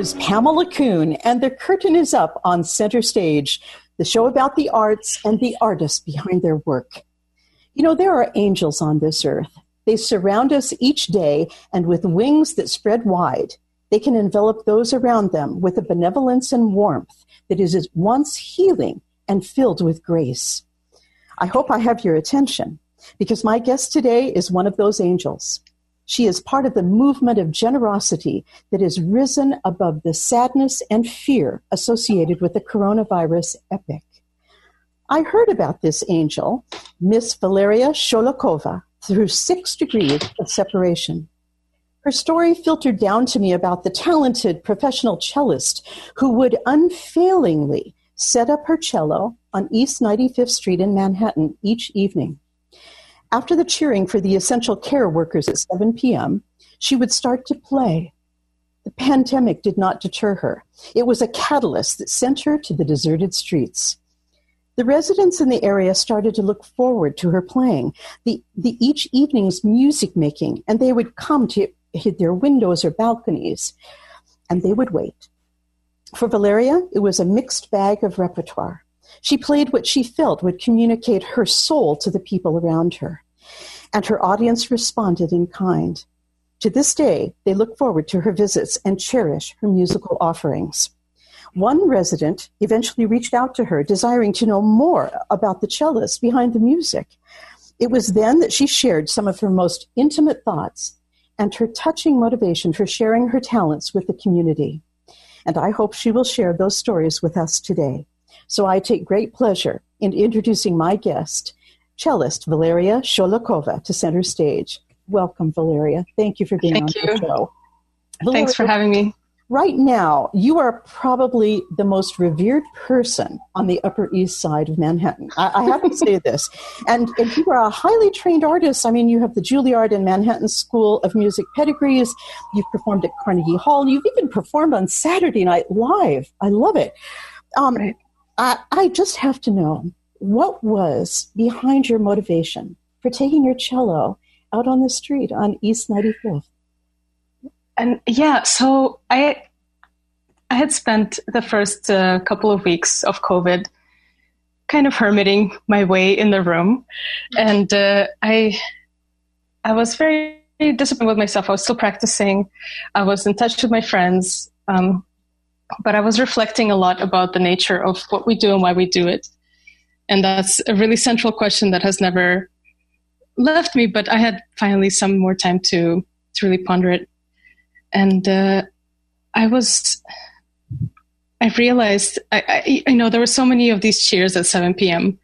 Is Pamela Kuhn, and the curtain is up on Center Stage, the show about the arts and the artists behind their work. You know, there are angels on this earth. They surround us each day, and with wings that spread wide, they can envelop those around them with a benevolence and warmth that is at once healing and filled with grace. I hope I have your attention because my guest today is one of those angels. She is part of the movement of generosity that has risen above the sadness and fear associated with the coronavirus epic. I heard about this angel, Miss Valeria Sholokova, through six degrees of separation. Her story filtered down to me about the talented professional cellist who would unfailingly set up her cello on East 95th Street in Manhattan each evening. After the cheering for the essential care workers at 7 p.m., she would start to play. The pandemic did not deter her. It was a catalyst that sent her to the deserted streets. The residents in the area started to look forward to her playing, the, the each evening's music making, and they would come to their windows or balconies, and they would wait. For Valeria, it was a mixed bag of repertoire. She played what she felt would communicate her soul to the people around her, and her audience responded in kind. To this day, they look forward to her visits and cherish her musical offerings. One resident eventually reached out to her, desiring to know more about the cellist behind the music. It was then that she shared some of her most intimate thoughts and her touching motivation for sharing her talents with the community. And I hope she will share those stories with us today. So I take great pleasure in introducing my guest, cellist Valeria Sholokova, to center stage. Welcome, Valeria. Thank you for being Thank on you. the show. Valeria, Thanks for having me right now, you are probably the most revered person on the Upper East Side of Manhattan. I, I have to say this. And, and you are a highly trained artist. I mean, you have the Juilliard and Manhattan School of Music pedigrees. You've performed at Carnegie Hall. You've even performed on Saturday Night Live. I love it. Um, right. I, I just have to know what was behind your motivation for taking your cello out on the street on East 95th? and yeah, so I I had spent the first uh, couple of weeks of COVID kind of hermiting my way in the room, and uh, I I was very disappointed with myself. I was still practicing. I was in touch with my friends, um, but I was reflecting a lot about the nature of what we do and why we do it, and that's a really central question that has never left me. But I had finally some more time to to really ponder it and uh, I was, I realized, I, I, I, know there were so many of these cheers at 7 p.m.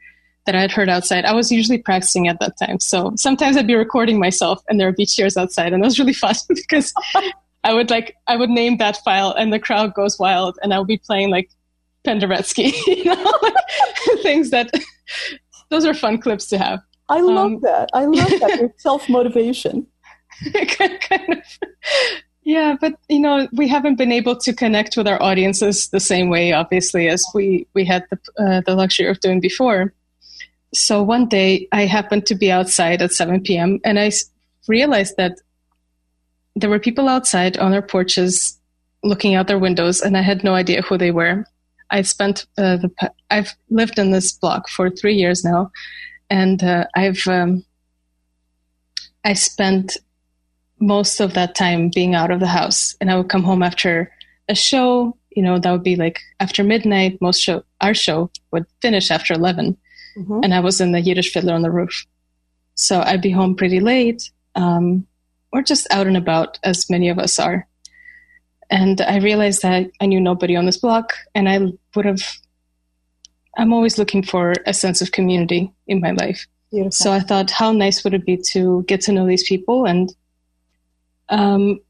that I had heard outside. I was usually practicing at that time, so sometimes I'd be recording myself, and there would be cheers outside, and it was really fun because I would like I would name that file, and the crowd goes wild, and I would be playing like Penderecki, you know, like, things that those are fun clips to have. I love um, that. I love that. Your self motivation. kind of yeah, but you know, we haven't been able to connect with our audiences the same way, obviously, as we we had the uh, the luxury of doing before. So one day, I happened to be outside at 7 p.m. and I realized that there were people outside on their porches, looking out their windows, and I had no idea who they were. I spent uh, the I've lived in this block for three years now, and uh, I've um, I spent most of that time being out of the house and i would come home after a show you know that would be like after midnight most show our show would finish after 11 mm-hmm. and i was in the yiddish fiddler on the roof so i'd be home pretty late um, or just out and about as many of us are and i realized that i knew nobody on this block and i would have i'm always looking for a sense of community in my life Beautiful. so i thought how nice would it be to get to know these people and um,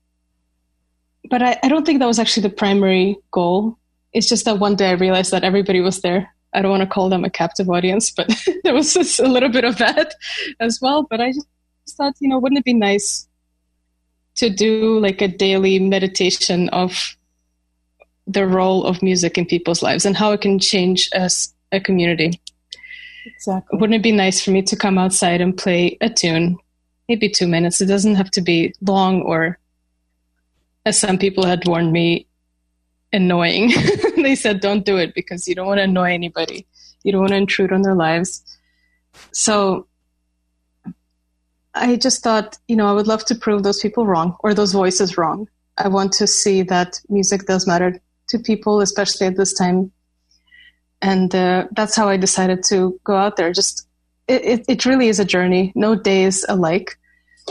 but I, I don't think that was actually the primary goal. It's just that one day I realized that everybody was there. I don't want to call them a captive audience, but there was just a little bit of that as well. But I just thought, you know, wouldn't it be nice to do like a daily meditation of the role of music in people's lives and how it can change us a community? Exactly. Wouldn't it be nice for me to come outside and play a tune maybe two minutes. It doesn't have to be long or, as some people had warned me, annoying. they said, don't do it because you don't want to annoy anybody. You don't want to intrude on their lives. So I just thought, you know, I would love to prove those people wrong or those voices wrong. I want to see that music does matter to people, especially at this time. And uh, that's how I decided to go out there. Just it, it, really is a journey. No day is alike.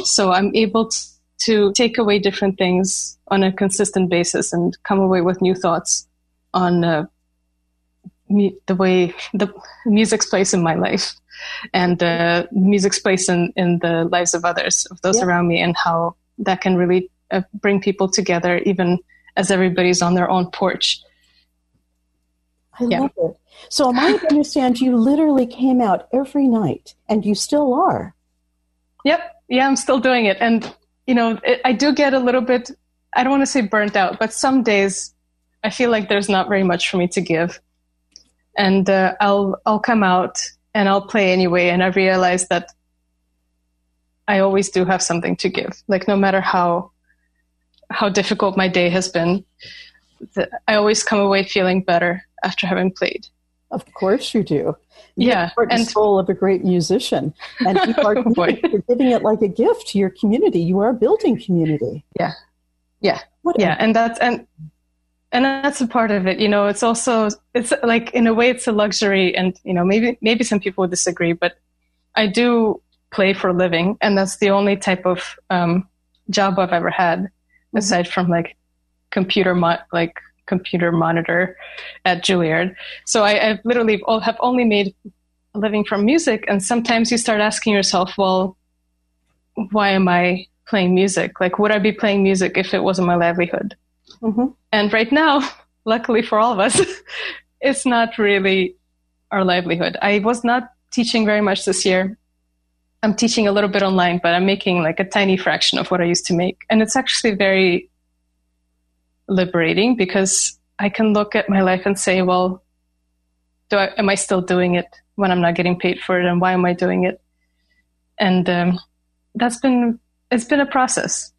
So I'm able to, take away different things on a consistent basis and come away with new thoughts on uh, the way the music's place in my life and the music's place in, in the lives of others, of those yeah. around me, and how that can really uh, bring people together, even as everybody's on their own porch. I yeah. love it. So, am I to understand you literally came out every night, and you still are? Yep. Yeah, I'm still doing it, and you know, it, I do get a little bit. I don't want to say burnt out, but some days I feel like there's not very much for me to give, and uh, I'll I'll come out and I'll play anyway. And I realize that I always do have something to give. Like no matter how how difficult my day has been, I always come away feeling better after having played. Of course you do. You yeah, and soul of a great musician, and you are oh you're giving it like a gift to your community. You are building community. Yeah, yeah, what yeah, and that's and and that's a part of it you know it's also it's like in a way it's a luxury and you know maybe maybe some people would disagree but i do play for a living and that's the only type of um, job i've ever had mm-hmm. aside from like computer mo- like computer monitor at juilliard. So i, I literally all, have only made a living from music and sometimes you start asking yourself well why am i playing music? Like would i be playing music if it wasn't my livelihood Mm-hmm. And right now, luckily for all of us, it's not really our livelihood. I was not teaching very much this year. I'm teaching a little bit online, but I'm making like a tiny fraction of what I used to make. And it's actually very liberating because I can look at my life and say, well, do I, am I still doing it when I'm not getting paid for it? And why am I doing it? And um, that's been, it's been a process.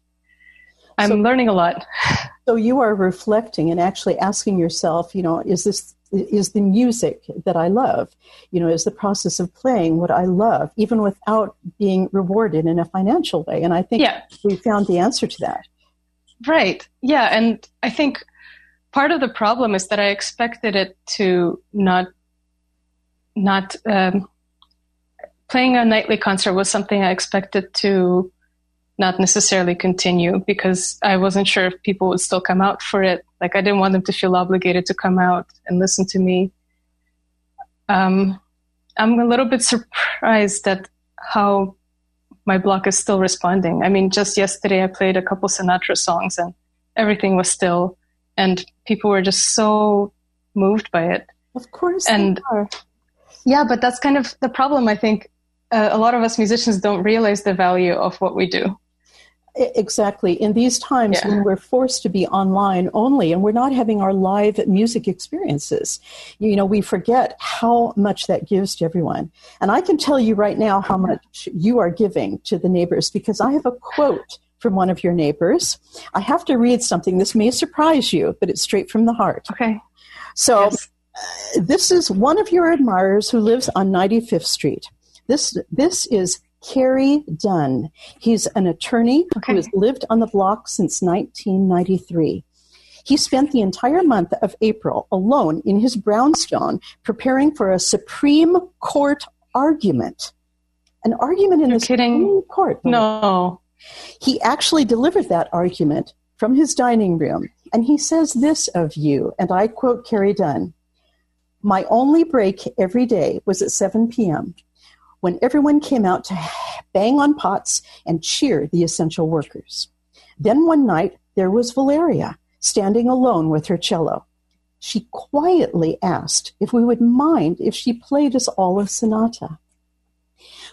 I'm so, learning a lot. So you are reflecting and actually asking yourself, you know, is this is the music that I love? You know, is the process of playing what I love, even without being rewarded in a financial way? And I think yeah. we found the answer to that. Right. Yeah, and I think part of the problem is that I expected it to not not um, playing a nightly concert was something I expected to not necessarily continue because I wasn't sure if people would still come out for it. Like I didn't want them to feel obligated to come out and listen to me. Um, I'm a little bit surprised at how my block is still responding. I mean, just yesterday I played a couple Sinatra songs and everything was still, and people were just so moved by it. Of course, and yeah, but that's kind of the problem. I think uh, a lot of us musicians don't realize the value of what we do. Exactly. In these times yeah. when we're forced to be online only and we're not having our live music experiences, you know, we forget how much that gives to everyone. And I can tell you right now how much you are giving to the neighbors because I have a quote from one of your neighbors. I have to read something. This may surprise you, but it's straight from the heart. Okay. So, yes. uh, this is one of your admirers who lives on 95th Street. This, this is Kerry Dunn. He's an attorney okay. who has lived on the block since 1993. He spent the entire month of April alone in his brownstone preparing for a Supreme Court argument. An argument in You're the kidding. Supreme Court. No. He actually delivered that argument from his dining room. And he says this of you, and I quote Kerry Dunn My only break every day was at 7 p.m when everyone came out to bang on pots and cheer the essential workers. Then one night there was Valeria standing alone with her cello. She quietly asked if we would mind if she played us all a sonata.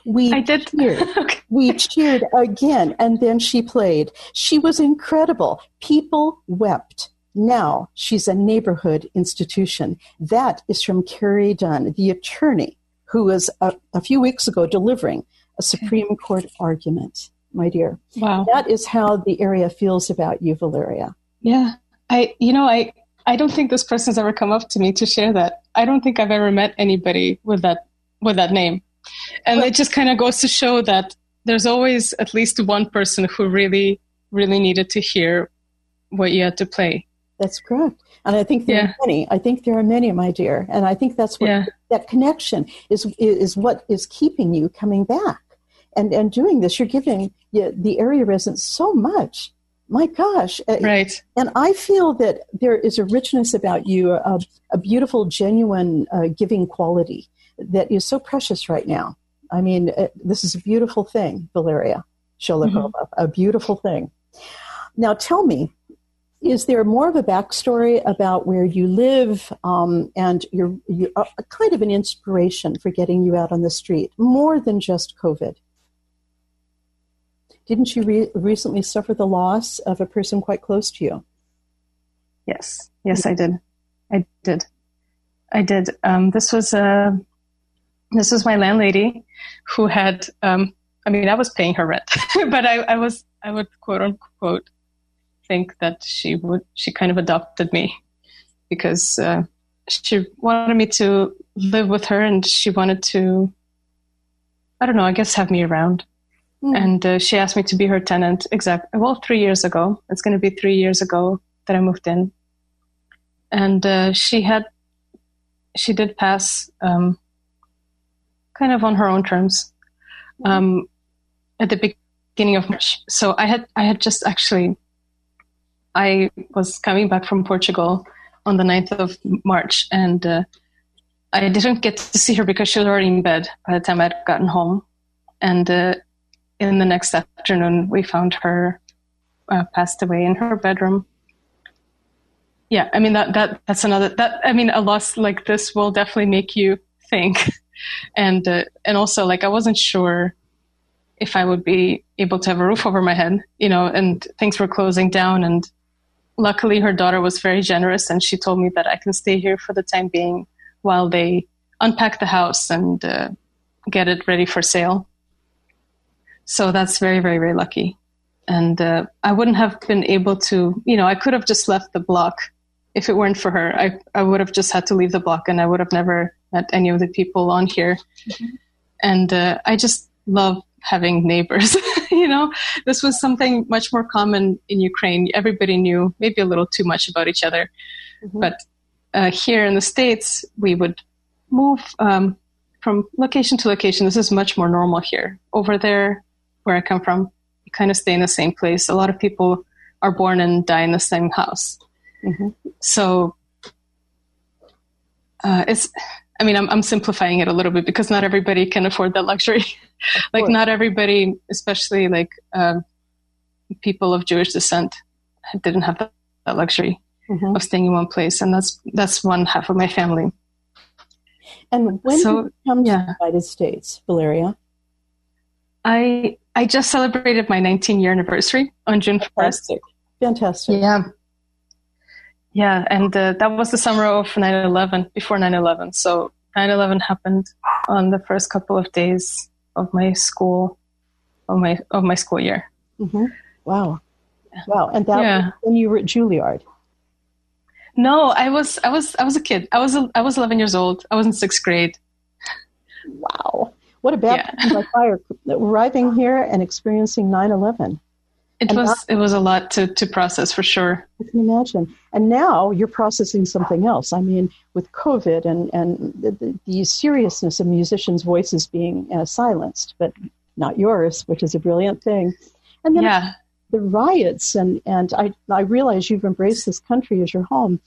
We I did. cheered. okay. We cheered again, and then she played. She was incredible. People wept. Now she's a neighborhood institution. That is from Kerry Dunn, the attorney who was a, a few weeks ago delivering a Supreme Court argument, my dear. Wow. That is how the area feels about you, Valeria. Yeah. I, you know, I, I don't think this person's ever come up to me to share that. I don't think I've ever met anybody with that with that name. And well, it just kind of goes to show that there's always at least one person who really, really needed to hear what you had to play. That's correct. And I think there yeah. are many. I think there are many, my dear. And I think that's what yeah. that connection is is what is keeping you coming back. And and doing this, you're giving the area residents so much. My gosh. Uh, right. And I feel that there is a richness about you, a, a beautiful, genuine uh, giving quality that is so precious right now. I mean, uh, this is a beautiful thing, Valeria Sholokhova, mm-hmm. a beautiful thing. Now, tell me, is there more of a backstory about where you live um, and you're, you're a kind of an inspiration for getting you out on the street, more than just COVID? Didn't you re- recently suffer the loss of a person quite close to you? Yes, yes, I did. I did. I did. Um, this was a this was my landlady who had. Um, I mean, I was paying her rent, but I, I was I would quote unquote think that she would she kind of adopted me because uh, she wanted me to live with her and she wanted to I don't know I guess have me around mm. and uh, she asked me to be her tenant exactly well three years ago it's going to be three years ago that I moved in and uh, she had she did pass um, kind of on her own terms hmm. um, at the beginning of March so I had I had just actually I was coming back from Portugal on the 9th of March, and uh, I didn't get to see her because she was already in bed by the time I'd gotten home. And uh, in the next afternoon, we found her uh, passed away in her bedroom. Yeah, I mean that that that's another that I mean a loss like this will definitely make you think, and uh, and also like I wasn't sure if I would be able to have a roof over my head, you know, and things were closing down and luckily her daughter was very generous and she told me that I can stay here for the time being while they unpack the house and uh, get it ready for sale. So that's very, very, very lucky. And uh, I wouldn't have been able to, you know, I could have just left the block if it weren't for her. I, I would have just had to leave the block and I would have never met any of the people on here. Mm-hmm. And uh, I just love having neighbors. you know, this was something much more common in Ukraine. Everybody knew maybe a little too much about each other. Mm-hmm. But uh, here in the States, we would move um, from location to location. This is much more normal here. Over there, where I come from, you kind of stay in the same place. A lot of people are born and die in the same house. Mm-hmm. So uh, it's I mean, I'm, I'm simplifying it a little bit because not everybody can afford that luxury. like, not everybody, especially like uh, people of Jewish descent, didn't have that, that luxury mm-hmm. of staying in one place, and that's that's one half of my family. And when so, did you come yeah. to the United States, Valeria? I I just celebrated my 19 year anniversary on June Fantastic. 1st. Fantastic. Yeah. Yeah, and uh, that was the summer of 9/11, before 9/11. So 9/11 happened on the first couple of days of my school, of my of my school year. Mm-hmm. Wow, wow! And that yeah. when you were at Juilliard. No, I was I was I was a kid. I was I was 11 years old. I was in sixth grade. Wow, what a baptism yeah. by fire! Arriving here and experiencing 9/11. It and was not, it was a lot to, to process for sure. I can imagine. And now you're processing something else. I mean, with COVID and and the, the, the seriousness of musicians' voices being uh, silenced, but not yours, which is a brilliant thing. And then yeah. the riots and and I I realize you've embraced this country as your home.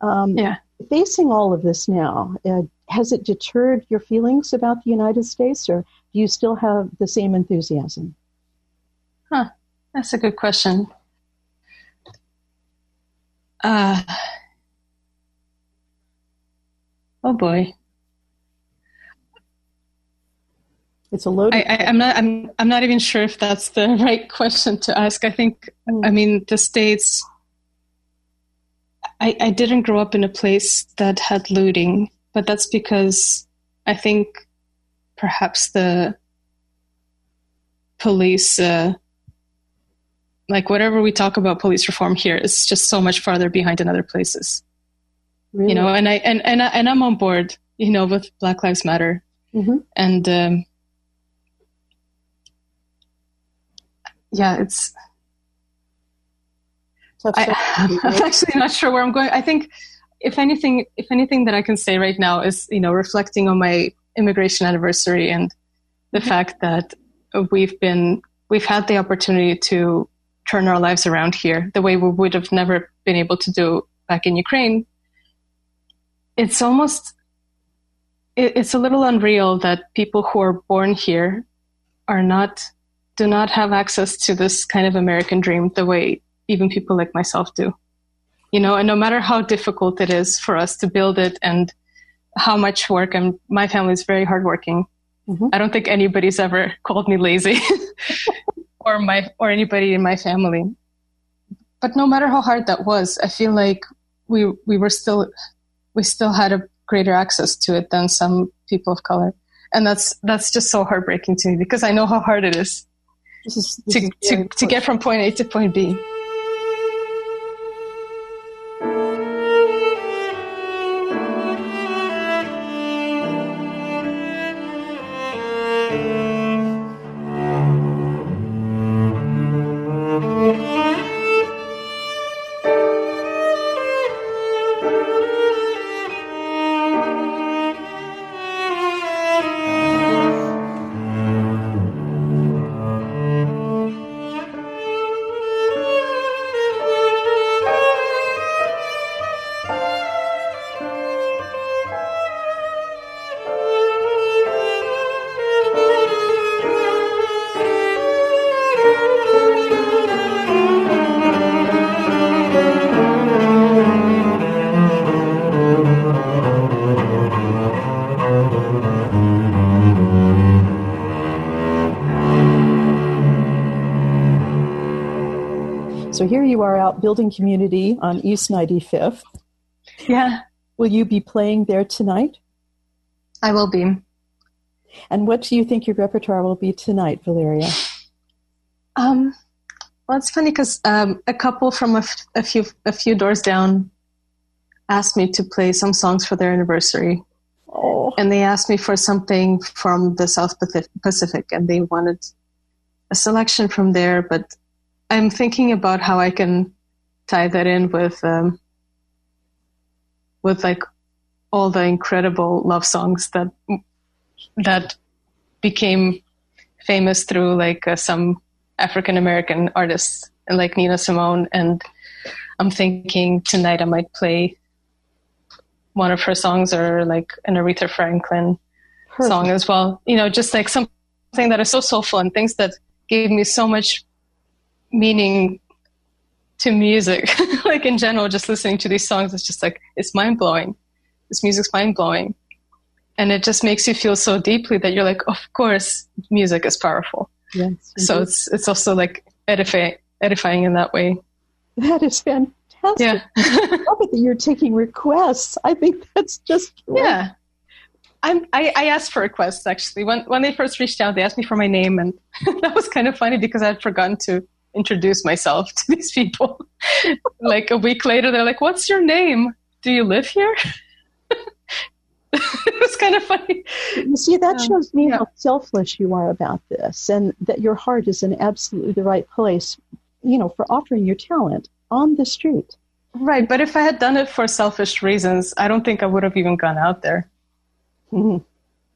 Um, yeah. Facing all of this now, uh, has it deterred your feelings about the United States, or do you still have the same enthusiasm? Huh. That's a good question. Uh, oh boy. It's a loaded. I, am not. I'm. I'm not even sure if that's the right question to ask. I think. Mm. I mean, the states. I, I didn't grow up in a place that had looting, but that's because I think perhaps the police uh, like whatever we talk about police reform here is just so much farther behind in other places. Really? You know, and I and and I, and I'm on board. You know, with Black Lives Matter, mm-hmm. and um, yeah, it's. I, I'm actually not sure where I'm going. I think, if anything, if anything that I can say right now is, you know, reflecting on my immigration anniversary and the mm-hmm. fact that we've been we've had the opportunity to turn our lives around here the way we would have never been able to do back in Ukraine. It's almost it, it's a little unreal that people who are born here are not do not have access to this kind of American dream the way even people like myself do. You know, and no matter how difficult it is for us to build it and how much work and my family is very hardworking. Mm-hmm. I don't think anybody's ever called me lazy or my or anybody in my family. But no matter how hard that was, I feel like we we were still we still had a greater access to it than some people of color. And that's that's just so heartbreaking to me because I know how hard it is, is to, to, to get from point A to point B. So building community on East 95th. Yeah. Will you be playing there tonight? I will be. And what do you think your repertoire will be tonight, Valeria? Um, well, it's funny because um, a couple from a, f- a few a few doors down asked me to play some songs for their anniversary. Oh. And they asked me for something from the South Pacific, and they wanted a selection from there, but I'm thinking about how I can tie that in with um, with like all the incredible love songs that that became famous through like uh, some African American artists like Nina Simone and I'm thinking tonight I might play one of her songs or like an Aretha Franklin Perfect. song as well. You know, just like something that is so soulful and things that gave me so much meaning to music, like in general, just listening to these songs, it's just like, it's mind blowing. This music's mind blowing. And it just makes you feel so deeply that you're like, of course, music is powerful. Yes. So it's, it's also like edify, edifying in that way. That is fantastic. Yeah. I love it that you're taking requests. I think that's just great. Yeah. I'm, I, I asked for requests actually. When, when they first reached out, they asked me for my name, and that was kind of funny because I had forgotten to introduce myself to these people. like a week later, they're like, "What's your name? Do you live here?" it was kind of funny. You see, that um, shows me yeah. how selfless you are about this, and that your heart is in absolutely the right place. You know, for offering your talent on the street. Right, but if I had done it for selfish reasons, I don't think I would have even gone out there. Mm-hmm.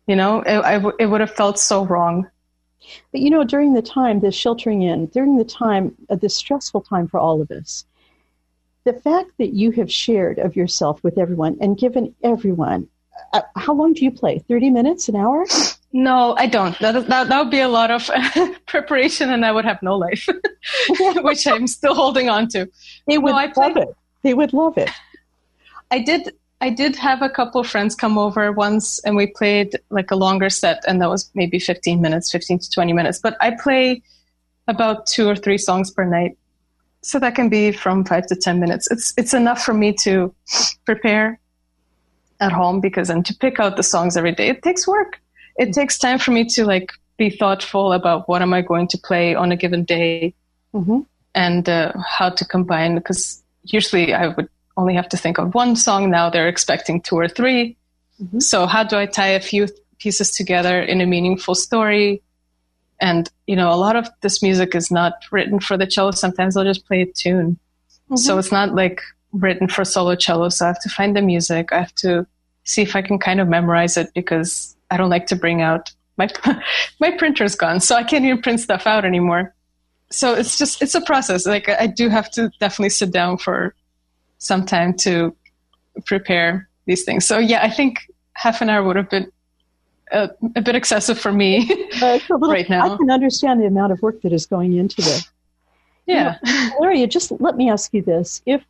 You know, it, it would have felt so wrong. But you know, during the time, this sheltering in, during the time, uh, this stressful time for all of us, the fact that you have shared of yourself with everyone and given everyone, uh, how long do you play? 30 minutes, an hour? No, I don't. That, that, that would be a lot of preparation and I would have no life, which I'm still holding on to. They would no, love it. They would love it. I did I did have a couple of friends come over once and we played like a longer set and that was maybe 15 minutes, 15 to 20 minutes. But I play about two or three songs per night. So that can be from five to 10 minutes. It's, it's enough for me to prepare at home because and to pick out the songs every day, it takes work. It takes time for me to like be thoughtful about what am I going to play on a given day mm-hmm. and uh, how to combine because usually I would only have to think of one song. Now they're expecting two or 3 mm-hmm. So how do I tie a few pieces together in a meaningful story? And, you know, a lot of this music is not written for the cello. Sometimes I'll just play a tune. Mm-hmm. So it's not like written for solo cello. So I have to find the music. I have to see if I can kind of memorize it because I don't like to bring out my, my printer's gone. So I can't even print stuff out anymore. So it's just, it's a process. Like I do have to definitely sit down for some time to prepare these things. So yeah, I think half an hour would have been a, a bit excessive for me uh, little, right now. I can understand the amount of work that is going into this. Yeah, you know, just let me ask you this: if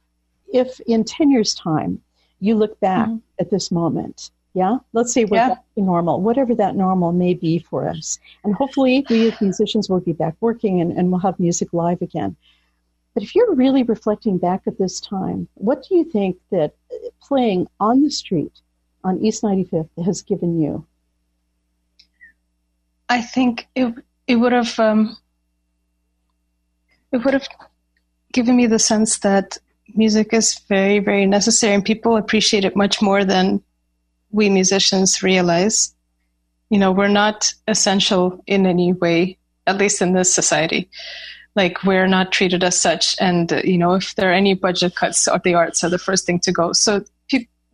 if in ten years' time you look back mm-hmm. at this moment, yeah, let's say we're yeah. back to normal, whatever that normal may be for us, and hopefully we as musicians will be back working and, and we'll have music live again. But if you're really reflecting back at this time, what do you think that playing on the street on East 95th has given you? I think it it would have um, it would have given me the sense that music is very very necessary and people appreciate it much more than we musicians realize. You know, we're not essential in any way, at least in this society. Like we're not treated as such, and uh, you know, if there are any budget cuts, the arts are the first thing to go. So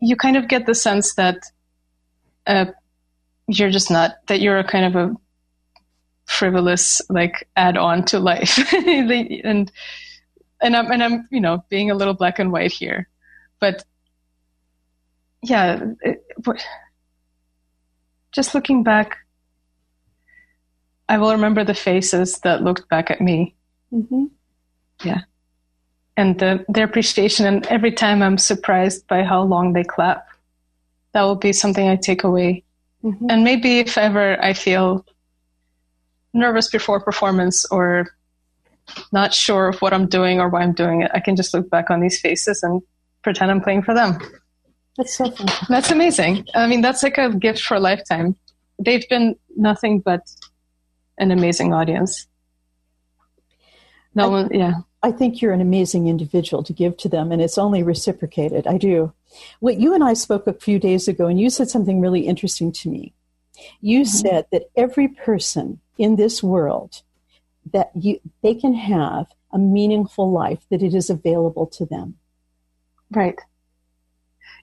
you kind of get the sense that uh, you're just not that you're a kind of a frivolous like add on to life. And and I'm and I'm you know being a little black and white here. But yeah it, just looking back I will remember the faces that looked back at me mm-hmm. yeah and the, their appreciation and every time I'm surprised by how long they clap that will be something I take away mm-hmm. and maybe if ever I feel nervous before performance or not sure of what I'm doing or why I'm doing it, I can just look back on these faces and pretend I'm playing for them. That's so fun. That's amazing. I mean, that's like a gift for a lifetime. They've been nothing but an amazing audience. No I, one, yeah. I think you're an amazing individual to give to them, and it's only reciprocated. I do. What you and I spoke a few days ago, and you said something really interesting to me. You mm-hmm. said that every person in this world that you they can have a meaningful life that it is available to them right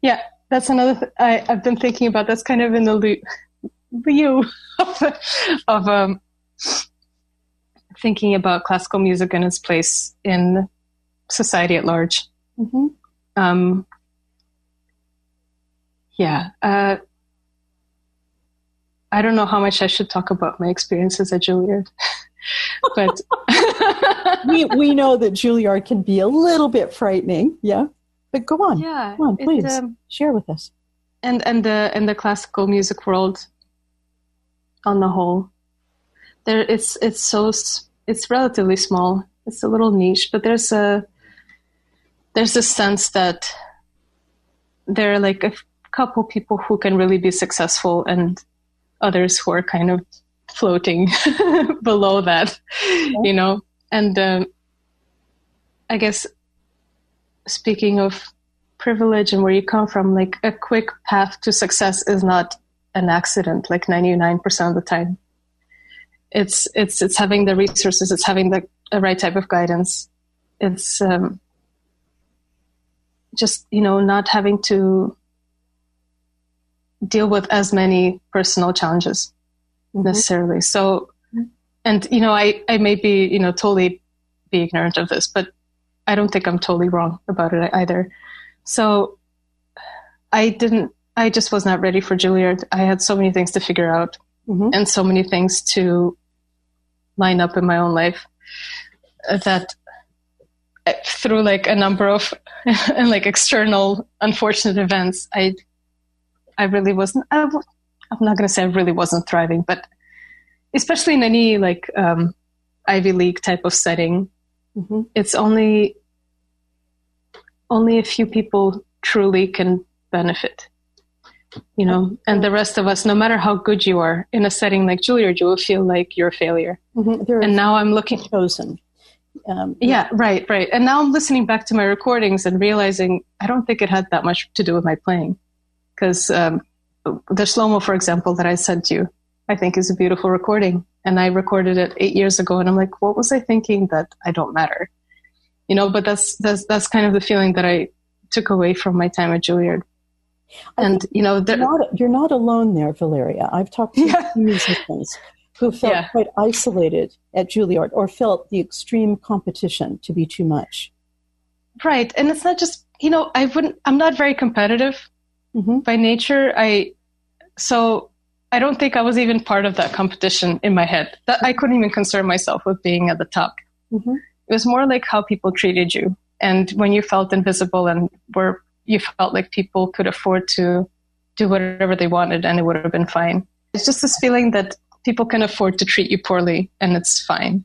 yeah that's another th- I, i've been thinking about that's kind of in the loop, view of, of um, thinking about classical music and its place in society at large mm-hmm. um, yeah uh, I don't know how much I should talk about my experiences at Juilliard, but we we know that Juilliard can be a little bit frightening. Yeah, but go on. Yeah, go on, please it, um, share with us. And and the and the classical music world, on the whole, there it's it's so it's relatively small. It's a little niche, but there's a there's a sense that there are like a couple people who can really be successful and others who are kind of floating below that, you know. And um, I guess speaking of privilege and where you come from, like a quick path to success is not an accident. Like ninety nine percent of the time, it's it's it's having the resources, it's having the, the right type of guidance. It's um, just you know not having to deal with as many personal challenges mm-hmm. necessarily. So, and you know, I I may be you know totally be ignorant of this, but I don't think I'm totally wrong about it either. So, I didn't. I just was not ready for Juilliard. I had so many things to figure out, mm-hmm. and so many things to line up in my own life that uh, through like a number of like external unfortunate events, I I really wasn't. I, am not going to say I really wasn't thriving, but especially in any like um, Ivy League type of setting, mm-hmm. it's only only a few people truly can benefit. You know, and the rest of us, no matter how good you are in a setting like Juilliard, you will feel like you're a failure. Mm-hmm. And now I'm looking chosen. Um, yeah, right, right. And now I'm listening back to my recordings and realizing I don't think it had that much to do with my playing. Because um, the slow mo, for example, that I sent you, I think is a beautiful recording. And I recorded it eight years ago, and I'm like, what was I thinking that I don't matter? You know, but that's that's that's kind of the feeling that I took away from my time at Juilliard. And you know, you're not, you're not alone there, Valeria. I've talked to yeah. musicians who felt yeah. quite isolated at Juilliard or felt the extreme competition to be too much. Right, and it's not just you know I wouldn't. I'm not very competitive mm-hmm. by nature. I so I don't think I was even part of that competition in my head. That I couldn't even concern myself with being at the top. Mm-hmm. It was more like how people treated you, and when you felt invisible and were you felt like people could afford to do whatever they wanted and it would have been fine. It's just this feeling that people can afford to treat you poorly and it's fine.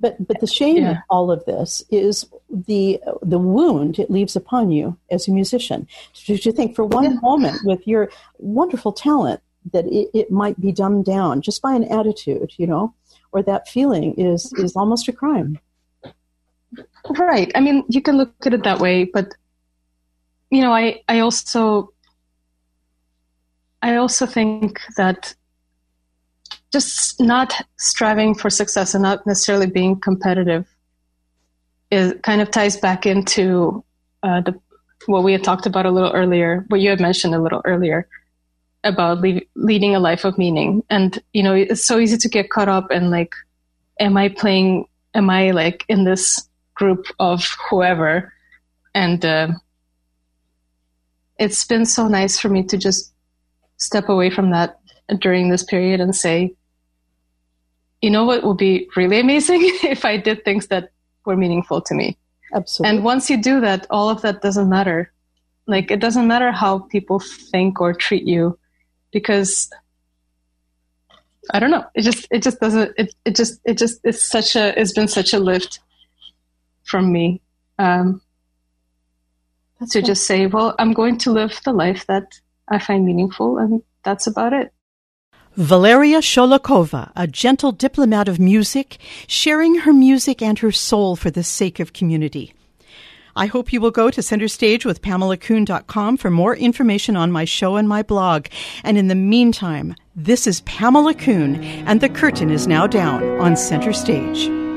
But but the shame yeah. in all of this is the the wound it leaves upon you as a musician. To, to think for one yeah. moment with your wonderful talent that it, it might be dumbed down just by an attitude, you know, or that feeling is is almost a crime. Right. I mean, you can look at it that way, but you know, I I also I also think that just not striving for success and not necessarily being competitive is kind of ties back into uh, the what we had talked about a little earlier, what you had mentioned a little earlier about le- leading a life of meaning. And you know, it's so easy to get caught up in like, am I playing? Am I like in this group of whoever? And uh, it's been so nice for me to just step away from that during this period and say, you know what would be really amazing if I did things that were meaningful to me. Absolutely. And once you do that, all of that doesn't matter. Like it doesn't matter how people think or treat you because I don't know. It just it just doesn't it, it just it just it's such a it's been such a lift from me. Um to just say, well, I'm going to live the life that I find meaningful and that's about it. Valeria Sholokova, a gentle diplomat of music, sharing her music and her soul for the sake of community. I hope you will go to centerstagewithpamelakuhn.com for more information on my show and my blog. And in the meantime, this is Pamela Kuhn, and the curtain is now down on Center Stage.